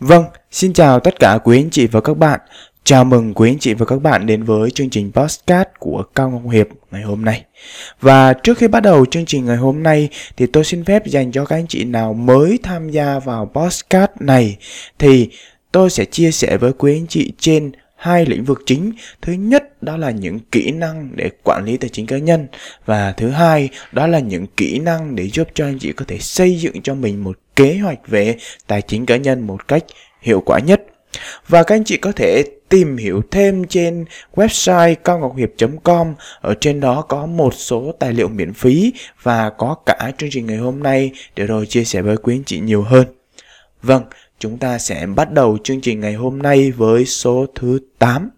Vâng, xin chào tất cả quý anh chị và các bạn. Chào mừng quý anh chị và các bạn đến với chương trình podcast của Cao Ngọc Hiệp ngày hôm nay. Và trước khi bắt đầu chương trình ngày hôm nay thì tôi xin phép dành cho các anh chị nào mới tham gia vào podcast này thì tôi sẽ chia sẻ với quý anh chị trên hai lĩnh vực chính. Thứ nhất đó là những kỹ năng để quản lý tài chính cá nhân và thứ hai đó là những kỹ năng để giúp cho anh chị có thể xây dựng cho mình một kế hoạch về tài chính cá nhân một cách hiệu quả nhất. Và các anh chị có thể tìm hiểu thêm trên website cao ngọc hiệp.com Ở trên đó có một số tài liệu miễn phí và có cả chương trình ngày hôm nay để rồi chia sẻ với quý anh chị nhiều hơn. Vâng, chúng ta sẽ bắt đầu chương trình ngày hôm nay với số thứ 8.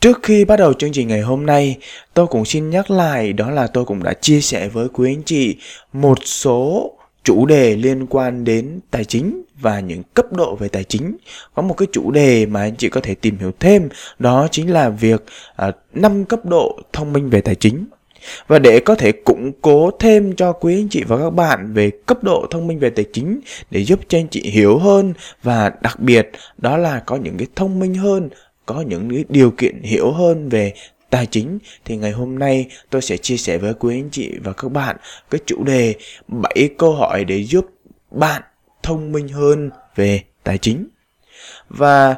Trước khi bắt đầu chương trình ngày hôm nay, tôi cũng xin nhắc lại đó là tôi cũng đã chia sẻ với quý anh chị một số chủ đề liên quan đến tài chính và những cấp độ về tài chính. Có một cái chủ đề mà anh chị có thể tìm hiểu thêm, đó chính là việc à, 5 cấp độ thông minh về tài chính. Và để có thể củng cố thêm cho quý anh chị và các bạn về cấp độ thông minh về tài chính để giúp cho anh chị hiểu hơn và đặc biệt đó là có những cái thông minh hơn, có những cái điều kiện hiểu hơn về tài chính thì ngày hôm nay tôi sẽ chia sẻ với quý anh chị và các bạn cái chủ đề 7 câu hỏi để giúp bạn thông minh hơn về tài chính. Và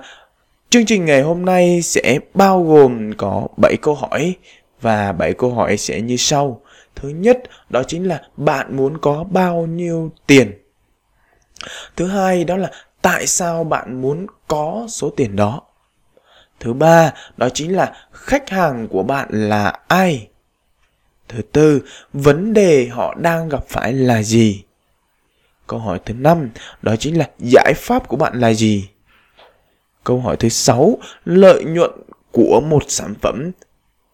chương trình ngày hôm nay sẽ bao gồm có 7 câu hỏi và 7 câu hỏi sẽ như sau. Thứ nhất đó chính là bạn muốn có bao nhiêu tiền. Thứ hai đó là tại sao bạn muốn có số tiền đó. Thứ ba đó chính là khách hàng của bạn là ai. Thứ tư, vấn đề họ đang gặp phải là gì? Câu hỏi thứ năm đó chính là giải pháp của bạn là gì? Câu hỏi thứ sáu, lợi nhuận của một sản phẩm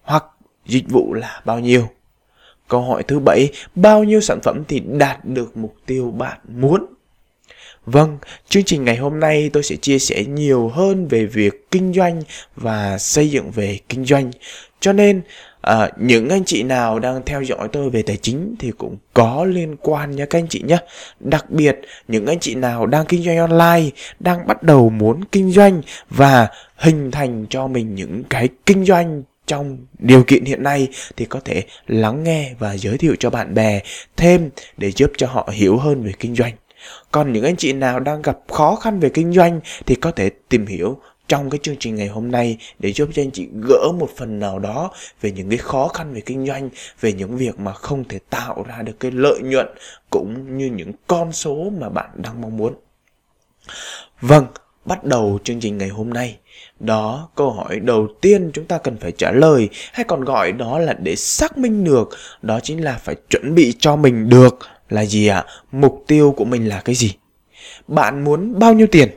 hoặc dịch vụ là bao nhiêu? Câu hỏi thứ bảy, bao nhiêu sản phẩm thì đạt được mục tiêu bạn muốn? Vâng, chương trình ngày hôm nay tôi sẽ chia sẻ nhiều hơn về việc kinh doanh và xây dựng về kinh doanh. Cho nên à, những anh chị nào đang theo dõi tôi về tài chính thì cũng có liên quan nha các anh chị nhé. Đặc biệt những anh chị nào đang kinh doanh online, đang bắt đầu muốn kinh doanh và hình thành cho mình những cái kinh doanh trong điều kiện hiện nay thì có thể lắng nghe và giới thiệu cho bạn bè thêm để giúp cho họ hiểu hơn về kinh doanh. Còn những anh chị nào đang gặp khó khăn về kinh doanh thì có thể tìm hiểu trong cái chương trình ngày hôm nay để giúp cho anh chị gỡ một phần nào đó về những cái khó khăn về kinh doanh, về những việc mà không thể tạo ra được cái lợi nhuận cũng như những con số mà bạn đang mong muốn. Vâng, bắt đầu chương trình ngày hôm nay. Đó, câu hỏi đầu tiên chúng ta cần phải trả lời hay còn gọi đó là để xác minh được, đó chính là phải chuẩn bị cho mình được là gì ạ? À? Mục tiêu của mình là cái gì? Bạn muốn bao nhiêu tiền?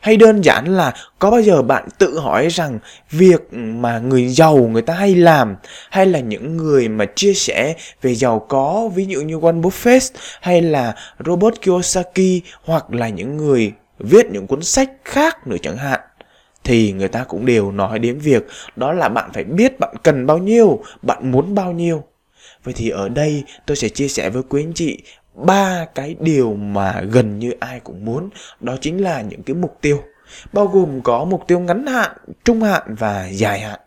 Hay đơn giản là có bao giờ bạn tự hỏi rằng việc mà người giàu người ta hay làm hay là những người mà chia sẻ về giàu có ví dụ như Warren Buffett hay là Robert Kiyosaki hoặc là những người viết những cuốn sách khác nữa chẳng hạn thì người ta cũng đều nói đến việc đó là bạn phải biết bạn cần bao nhiêu, bạn muốn bao nhiêu. Vậy thì ở đây tôi sẽ chia sẻ với quý anh chị ba cái điều mà gần như ai cũng muốn, đó chính là những cái mục tiêu. Bao gồm có mục tiêu ngắn hạn, trung hạn và dài hạn.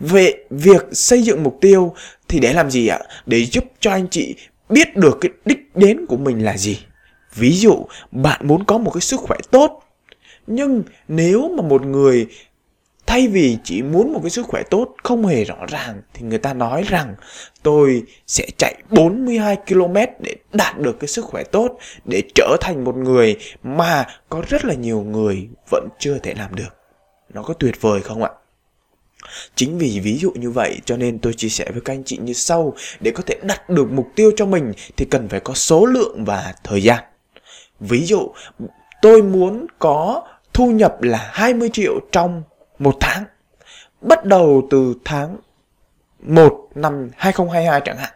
Về việc xây dựng mục tiêu thì để làm gì ạ? Để giúp cho anh chị biết được cái đích đến của mình là gì. Ví dụ, bạn muốn có một cái sức khỏe tốt, nhưng nếu mà một người thay vì chỉ muốn một cái sức khỏe tốt không hề rõ ràng thì người ta nói rằng tôi sẽ chạy 42 km để đạt được cái sức khỏe tốt để trở thành một người mà có rất là nhiều người vẫn chưa thể làm được. Nó có tuyệt vời không ạ? Chính vì ví dụ như vậy cho nên tôi chia sẻ với các anh chị như sau để có thể đặt được mục tiêu cho mình thì cần phải có số lượng và thời gian. Ví dụ, tôi muốn có thu nhập là 20 triệu trong một tháng. Bắt đầu từ tháng 1 năm 2022 chẳng hạn.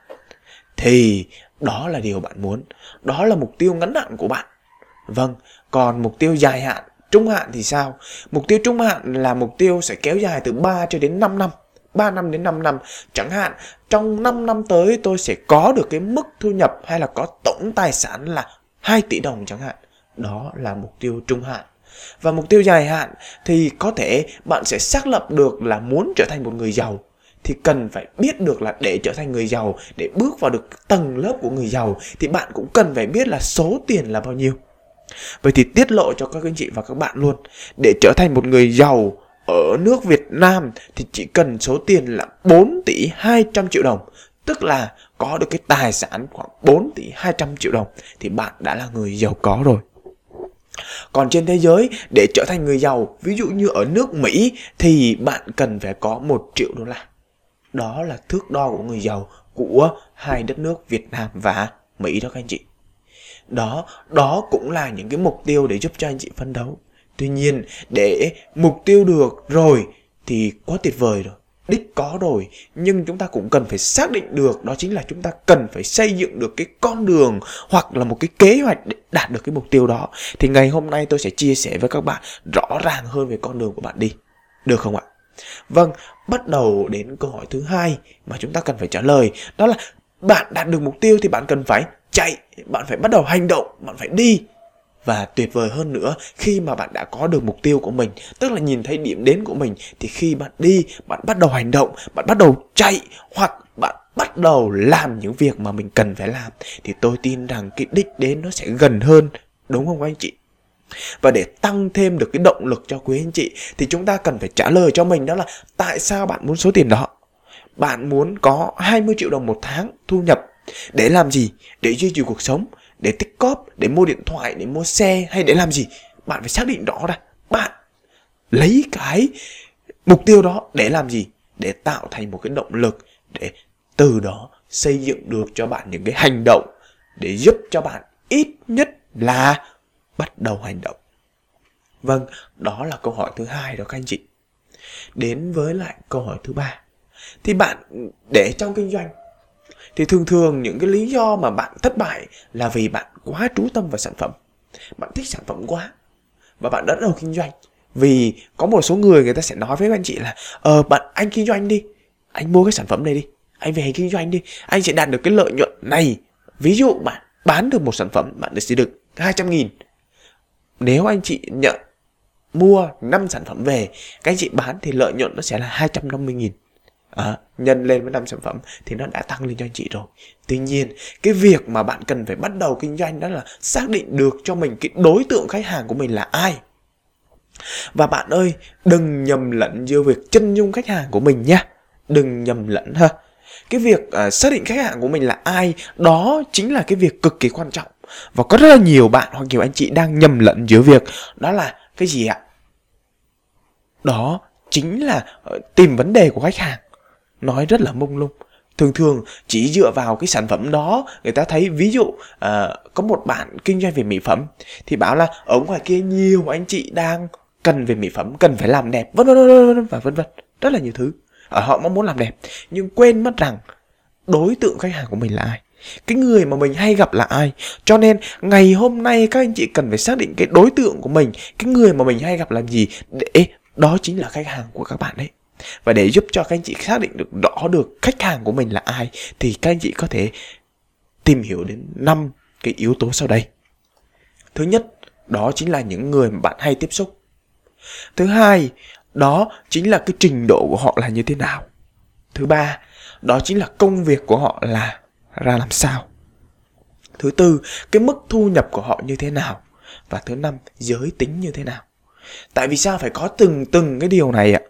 Thì đó là điều bạn muốn. Đó là mục tiêu ngắn hạn của bạn. Vâng còn mục tiêu dài hạn, trung hạn thì sao? Mục tiêu trung hạn là mục tiêu sẽ kéo dài từ 3 cho đến 5 năm. 3 năm đến 5 năm. Chẳng hạn, trong 5 năm tới tôi sẽ có được cái mức thu nhập hay là có tổng tài sản là 2 tỷ đồng chẳng hạn. Đó là mục tiêu trung hạn. Và mục tiêu dài hạn thì có thể bạn sẽ xác lập được là muốn trở thành một người giàu. Thì cần phải biết được là để trở thành người giàu, để bước vào được tầng lớp của người giàu, thì bạn cũng cần phải biết là số tiền là bao nhiêu. Vậy thì tiết lộ cho các anh chị và các bạn luôn, để trở thành một người giàu ở nước Việt Nam thì chỉ cần số tiền là 4 tỷ 200 triệu đồng. Tức là có được cái tài sản khoảng 4 tỷ 200 triệu đồng thì bạn đã là người giàu có rồi. Còn trên thế giới, để trở thành người giàu, ví dụ như ở nước Mỹ, thì bạn cần phải có 1 triệu đô la. Đó là thước đo của người giàu của hai đất nước Việt Nam và Mỹ đó các anh chị. Đó đó cũng là những cái mục tiêu để giúp cho anh chị phấn đấu. Tuy nhiên, để mục tiêu được rồi thì quá tuyệt vời rồi đích có rồi. Nhưng chúng ta cũng cần phải xác định được, đó chính là chúng ta cần phải xây dựng được cái con đường hoặc là một cái kế hoạch để đạt được cái mục tiêu đó. Thì ngày hôm nay tôi sẽ chia sẻ với các bạn rõ ràng hơn về con đường của bạn đi. Được không ạ? Vâng bắt đầu đến câu hỏi thứ hai mà chúng ta cần phải trả lời, đó là bạn đạt được mục tiêu thì bạn cần phải chạy, bạn phải bắt đầu hành động, bạn phải đi và tuyệt vời hơn nữa, khi mà bạn đã có được mục tiêu của mình, tức là nhìn thấy điểm đến của mình, thì khi bạn đi, bạn bắt đầu hành động, bạn bắt đầu chạy hoặc bạn bắt đầu làm những việc mà mình cần phải làm, thì tôi tin rằng cái đích đến nó sẽ gần hơn, đúng không anh chị? Và để tăng thêm được cái động lực cho quý anh chị, thì chúng ta cần phải trả lời cho mình đó là tại sao bạn muốn số tiền đó? Bạn muốn có 20 triệu đồng một tháng thu nhập để làm gì? Để duy trì cuộc sống? Để tích cóp, để mua điện thoại, để mua xe hay để làm gì, bạn phải xác định rõ ra. Bạn lấy cái mục tiêu đó để làm gì? Để tạo thành một cái động lực để từ đó xây dựng được cho bạn những cái hành động để giúp cho bạn ít nhất là bắt đầu hành động. Vâng đó là câu hỏi thứ hai đó các anh chị. Đến với lại câu hỏi thứ ba. Thì bạn để trong kinh doanh thì thường thường những cái lý do mà bạn thất bại là vì bạn quá trú tâm vào sản phẩm. Bạn thích sản phẩm quá và bạn đã đầu kinh doanh. Vì có một số người người ta sẽ nói với anh chị là ờ bạn, anh kinh doanh đi, anh mua cái sản phẩm này đi, anh về kinh doanh đi, anh sẽ đạt được cái lợi nhuận này. Ví dụ bạn bán được một sản phẩm, bạn sẽ được 200 nghìn. Nếu anh chị nhận, mua 5 sản phẩm về, các anh chị bán thì lợi nhuận nó sẽ là 250 nghìn à, nhân lên với năm sản phẩm thì nó đã tăng lên cho anh chị rồi. Tuy nhiên cái việc mà bạn cần phải bắt đầu kinh doanh đó là xác định được cho mình cái đối tượng khách hàng của mình là ai. Và bạn ơi đừng nhầm lẫn giữa việc chân dung khách hàng của mình nha. Đừng nhầm lẫn ha. Cái việc uh, xác định khách hàng của mình là ai đó chính là cái việc cực kỳ quan trọng. Và có rất là nhiều bạn hoặc nhiều anh chị đang nhầm lẫn giữa việc đó là cái gì ạ? Đó chính là uh, tìm vấn đề của khách hàng nói rất là mông lung. Thường thường chỉ dựa vào cái sản phẩm đó người ta thấy ví dụ uh, có một bạn kinh doanh về mỹ phẩm thì bảo là ở ngoài kia nhiều anh chị đang cần về mỹ phẩm cần phải làm đẹp. Vân vân vân và vân vân. Rất là nhiều thứ. Ở họ mong muốn làm đẹp nhưng quên mất rằng đối tượng khách hàng của mình là ai? Cái người mà mình hay gặp là ai? Cho nên ngày hôm nay các anh chị cần phải xác định cái đối tượng của mình cái người mà mình hay gặp làm gì để đó chính là khách hàng của các bạn đấy và để giúp cho các anh chị xác định được rõ được khách hàng của mình là ai thì các anh chị có thể tìm hiểu đến năm cái yếu tố sau đây. Thứ nhất, đó chính là những người mà bạn hay tiếp xúc. Thứ hai, đó chính là cái trình độ của họ là như thế nào. Thứ ba, đó chính là công việc của họ là ra làm sao. Thứ tư, cái mức thu nhập của họ như thế nào. Và thứ năm, giới tính như thế nào. Tại vì sao phải có từng từng cái điều này ạ?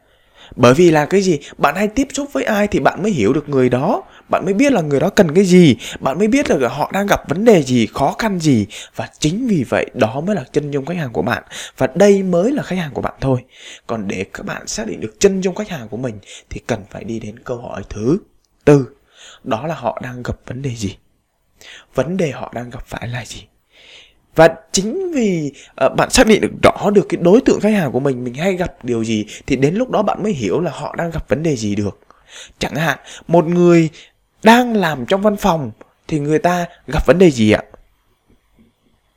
Bởi vì là cái gì? Bạn hay tiếp xúc với ai thì bạn mới hiểu được người đó. Bạn mới biết là người đó cần cái gì. Bạn mới biết là họ đang gặp vấn đề gì, khó khăn gì. Và chính vì vậy đó mới là chân dung khách hàng của bạn. Và đây mới là khách hàng của bạn thôi. Còn để các bạn xác định được chân dung khách hàng của mình thì cần phải đi đến câu hỏi thứ tư. Đó là họ đang gặp vấn đề gì? Vấn đề họ đang gặp phải là gì? Và chính vì uh, bạn xác định được rõ được cái đối tượng khách hàng của mình mình hay gặp điều gì thì đến lúc đó bạn mới hiểu là họ đang gặp vấn đề gì được. Chẳng hạn một người đang làm trong văn phòng thì người ta gặp vấn đề gì ạ?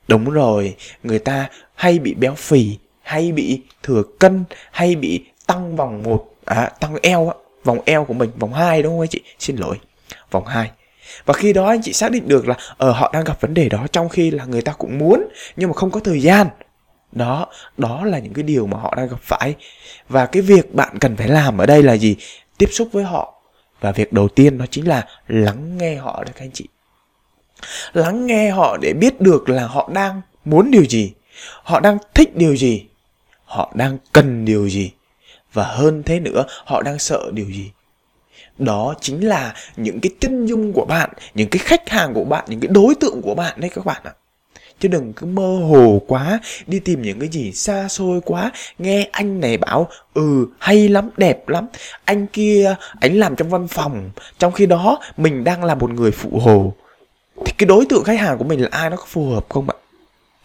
Đúng rồi người ta hay bị béo phì hay bị thừa cân hay bị tăng vòng một à, tăng eo á vòng eo của mình vòng hai đúng không anh chị? Xin lỗi vòng hai và khi đó anh chị xác định được là ở uh, họ đang gặp vấn đề đó trong khi là người ta cũng muốn nhưng mà không có thời gian. Đó đó là những cái điều mà họ đang gặp phải. Và cái việc bạn cần phải làm ở đây là gì? Tiếp xúc với họ. Và việc đầu tiên đó chính là lắng nghe họ đấy các anh chị. Lắng nghe họ để biết được là họ đang muốn điều gì. Họ đang thích điều gì. Họ đang cần điều gì. Và hơn thế nữa họ đang sợ điều gì đó chính là những cái chân dung của bạn, những cái khách hàng của bạn, những cái đối tượng của bạn đấy các bạn ạ. Chứ đừng cứ mơ hồ quá, đi tìm những cái gì xa xôi quá. Nghe anh này bảo ừ hay lắm, đẹp lắm. Anh kia, anh làm trong văn phòng. Trong khi đó, mình đang là một người phụ hồ. Thì cái đối tượng khách hàng của mình là ai? Nó có phù hợp không ạ?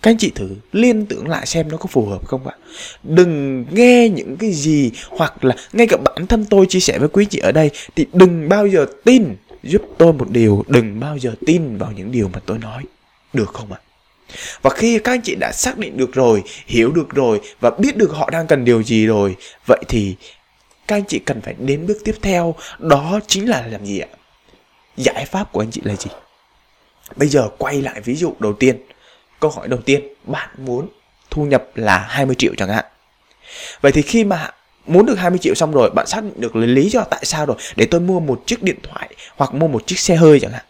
Các anh chị thử liên tưởng lại xem nó có phù hợp không ạ? Đừng nghe những cái gì hoặc là ngay cả bản thân tôi chia sẻ với quý chị ở đây thì đừng bao giờ tin giúp tôi một điều, đừng bao giờ tin vào những điều mà tôi nói. Được không ạ? Và khi các anh chị đã xác định được rồi, hiểu được rồi và biết được họ đang cần điều gì rồi, vậy thì các anh chị cần phải đến bước tiếp theo, đó chính là làm gì ạ? Giải pháp của anh chị là gì? Bây giờ quay lại ví dụ đầu tiên câu hỏi đầu tiên, bạn muốn thu nhập là 20 triệu chẳng hạn. Vậy thì khi mà muốn được 20 triệu xong rồi, bạn xác định được lý do tại sao rồi, để tôi mua một chiếc điện thoại hoặc mua một chiếc xe hơi chẳng hạn.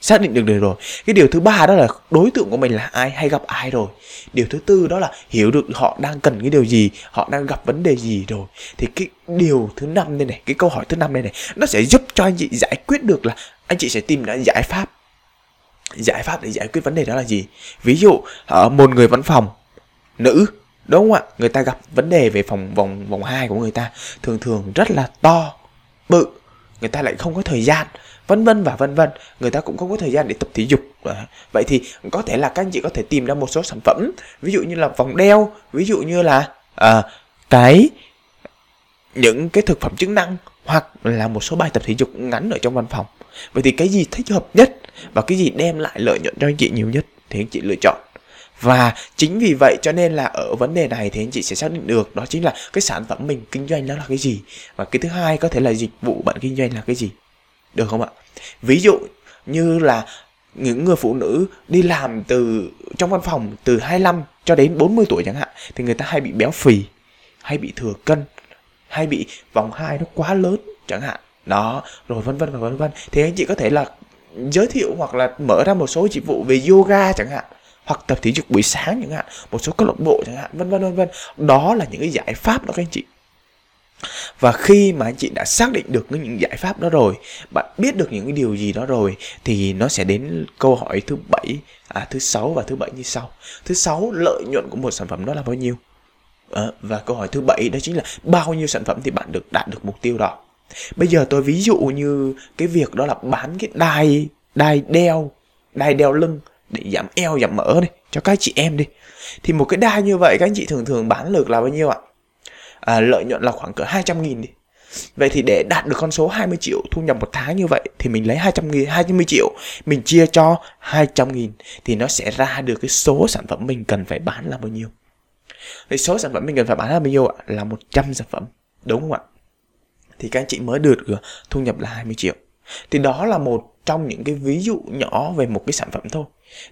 Xác định được điều rồi. Cái điều thứ ba đó là đối tượng của mình là ai hay gặp ai rồi. Điều thứ tư đó là hiểu được họ đang cần cái điều gì, họ đang gặp vấn đề gì rồi. Thì cái điều thứ năm đây này, cái câu hỏi thứ năm đây này, nó sẽ giúp cho anh chị giải quyết được là anh chị sẽ tìm ra giải pháp giải pháp để giải quyết vấn đề đó là gì? Ví dụ ở một người văn phòng nữ đúng không ạ? Người ta gặp vấn đề về phòng vòng vòng hai của người ta thường thường rất là to bự người ta lại không có thời gian vân vân và vân vân người ta cũng không có thời gian để tập thể dục. Vậy thì có thể là các anh chị có thể tìm ra một số sản phẩm ví dụ như là vòng đeo ví dụ như là à, cái những cái thực phẩm chức năng hoặc là một số bài tập thể dục ngắn ở trong văn phòng vậy thì cái gì thích hợp nhất và cái gì đem lại lợi nhuận cho anh chị nhiều nhất thì anh chị lựa chọn. Và chính vì vậy cho nên là ở vấn đề này thì anh chị sẽ xác định được đó chính là cái sản phẩm mình kinh doanh nó là cái gì. Và cái thứ hai có thể là dịch vụ bạn kinh doanh là cái gì. Được không ạ? Ví dụ như là những người phụ nữ đi làm từ, trong văn phòng từ 25 cho đến 40 tuổi chẳng hạn thì người ta hay bị béo phì, hay bị thừa cân, hay bị vòng hai nó quá lớn chẳng hạn đó rồi vân vân và vân vân. Thì anh chị có thể là giới thiệu hoặc là mở ra một số dịch vụ về yoga chẳng hạn hoặc tập thể dục buổi sáng chẳng hạn một số câu lạc bộ chẳng hạn vân vân vân vân. Đó là những cái giải pháp đó các anh chị. Và khi mà anh chị đã xác định được những giải pháp đó rồi bạn biết được những cái điều gì đó rồi thì nó sẽ đến câu hỏi thứ bảy à, thứ sáu và thứ bảy như sau. Thứ sáu lợi nhuận của một sản phẩm đó là bao nhiêu? À, và câu hỏi thứ bảy đó chính là bao nhiêu sản phẩm thì bạn được đạt được mục tiêu đó? Bây giờ tôi ví dụ như cái việc đó là bán cái đai đai đeo đai đeo lưng để giảm eo giảm mỡ đi cho các chị em đi thì một cái đai như vậy các anh chị thường thường bán được là bao nhiêu ạ à, lợi nhuận là khoảng cỡ 200 nghìn đi Vậy thì để đạt được con số 20 triệu thu nhập một tháng như vậy thì mình lấy 200 nghìn, 20 triệu mình chia cho 200 nghìn thì nó sẽ ra được cái số sản phẩm mình cần phải bán là bao nhiêu. thì số sản phẩm mình cần phải bán là bao nhiêu ạ? Là 100 sản phẩm. Đúng không ạ? Thì các anh chị mới được ờ, thu nhập là 20 triệu. Thì đó là một trong những cái ví dụ nhỏ về một cái sản phẩm thôi.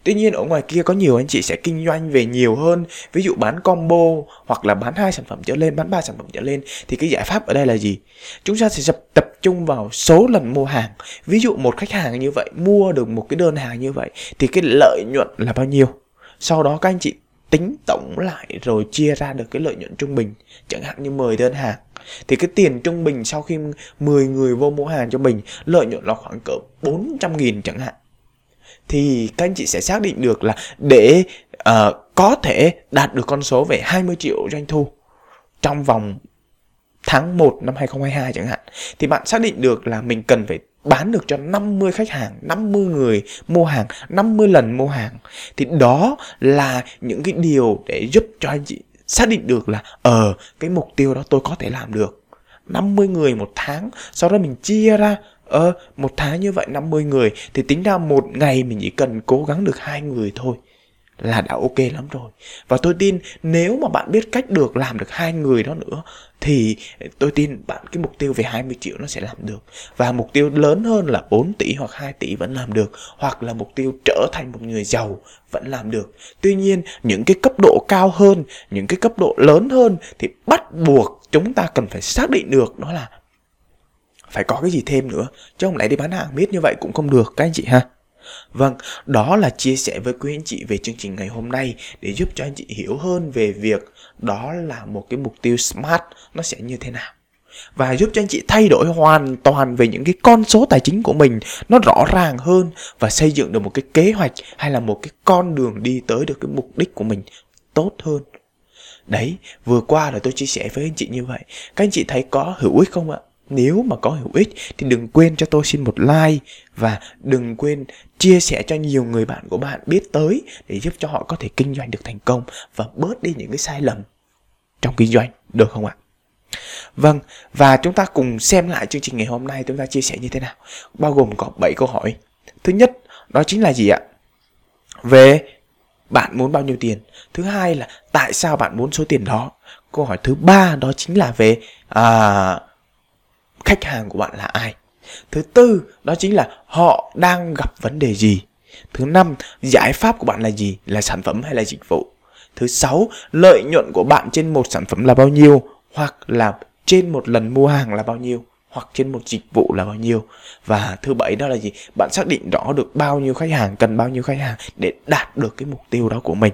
Tuy nhiên ở ngoài kia có nhiều anh chị sẽ kinh doanh về nhiều hơn, ví dụ bán combo hoặc là bán hai sản phẩm trở lên, bán ba sản phẩm trở lên thì cái giải pháp ở đây là gì? Chúng ta sẽ tập trung vào số lần mua hàng. Ví dụ một khách hàng như vậy mua được một cái đơn hàng như vậy thì cái lợi nhuận là bao nhiêu? Sau đó các anh chị tính tổng lại rồi chia ra được cái lợi nhuận trung bình chẳng hạn như 10 đơn hàng thì cái tiền trung bình sau khi 10 người vô mua hàng cho mình lợi nhuận là khoảng cỡ 400 nghìn chẳng hạn. Thì các anh chị sẽ xác định được là để uh, có thể đạt được con số về 20 triệu doanh thu trong vòng tháng 1 năm 2022 chẳng hạn thì bạn xác định được là mình cần phải bán được cho 50 khách hàng, 50 người mua hàng, 50 lần mua hàng. Thì đó là những cái điều để giúp cho anh chị xác định được là ờ cái mục tiêu đó tôi có thể làm được. 50 người một tháng, sau đó mình chia ra ờ một tháng như vậy 50 người, thì tính ra một ngày mình chỉ cần cố gắng được hai người thôi là đã ok lắm rồi. Và tôi tin nếu mà bạn biết cách được làm được hai người đó nữa, thì tôi tin bạn cái mục tiêu về 20 triệu nó sẽ làm được. Và mục tiêu lớn hơn là 4 tỷ hoặc 2 tỷ vẫn làm được, hoặc là mục tiêu trở thành một người giàu vẫn làm được. Tuy nhiên, những cái cấp độ cao hơn, những cái cấp độ lớn hơn thì bắt buộc chúng ta cần phải xác định được đó là phải có cái gì thêm nữa. Chứ không lẽ đi bán hàng biết như vậy cũng không được, các anh chị ha. Vâng, đó là chia sẻ với quý anh chị về chương trình ngày hôm nay để giúp cho anh chị hiểu hơn về việc đó là một cái mục tiêu SMART nó sẽ như thế nào. Và giúp cho anh chị thay đổi hoàn toàn về những cái con số tài chính của mình nó rõ ràng hơn và xây dựng được một cái kế hoạch hay là một cái con đường đi tới được cái mục đích của mình tốt hơn. Đấy, vừa qua là tôi chia sẻ với anh chị như vậy. Các anh chị thấy có hữu ích không ạ? Nếu mà có hữu ích thì đừng quên cho tôi xin một like và đừng quên chia sẻ cho nhiều người bạn của bạn biết tới để giúp cho họ có thể kinh doanh được thành công và bớt đi những cái sai lầm trong kinh doanh, được không ạ? Vâng, và chúng ta cùng xem lại chương trình ngày hôm nay chúng ta chia sẻ như thế nào. Bao gồm có 7 câu hỏi. Thứ nhất, đó chính là gì ạ? Về bạn muốn bao nhiêu tiền? Thứ hai là tại sao bạn muốn số tiền đó? Câu hỏi thứ ba đó chính là về à, khách hàng của bạn là ai? Thứ tư, đó chính là họ đang gặp vấn đề gì? Thứ năm, giải pháp của bạn là gì? Là sản phẩm hay là dịch vụ? Thứ sáu, lợi nhuận của bạn trên một sản phẩm là bao nhiêu? Hoặc là trên một lần mua hàng là bao nhiêu? Hoặc trên một dịch vụ là bao nhiêu? Và thứ bảy, đó là gì? Bạn xác định rõ được bao nhiêu khách hàng, cần bao nhiêu khách hàng để đạt được cái mục tiêu đó của mình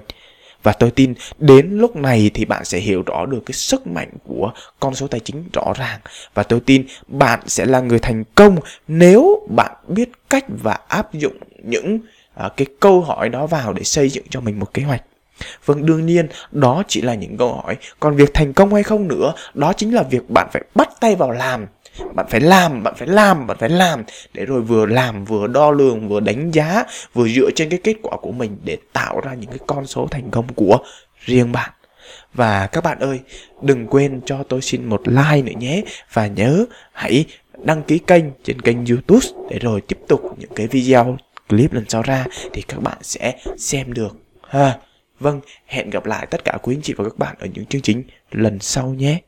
và tôi tin đến lúc này thì bạn sẽ hiểu rõ được cái sức mạnh của con số tài chính rõ ràng. Và tôi tin bạn sẽ là người thành công nếu bạn biết cách và áp dụng những uh, cái câu hỏi đó vào để xây dựng cho mình một kế hoạch. Vâng đương nhiên đó chỉ là những câu hỏi Còn việc thành công hay không nữa Đó chính là việc bạn phải bắt tay vào làm bạn phải làm, bạn phải làm, bạn phải làm. Để rồi vừa làm, vừa đo lường, vừa đánh giá, vừa dựa trên cái kết quả của mình để tạo ra những cái con số thành công của riêng bạn. Và các bạn ơi, đừng quên cho tôi xin một like nữa nhé. Và nhớ, hãy đăng ký kênh trên kênh youtube để rồi tiếp tục những cái video clip lần sau ra thì các bạn sẽ xem được. Ha. Vâng hẹn gặp lại tất cả quý anh chị và các bạn ở những chương trình lần sau nhé.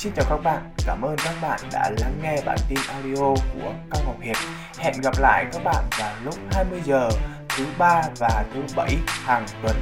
Xin chào các bạn, cảm ơn các bạn đã lắng nghe bản tin audio của Cao Ngọc Hiệp. Hẹn gặp lại các bạn vào lúc 20 giờ thứ ba và thứ bảy hàng tuần.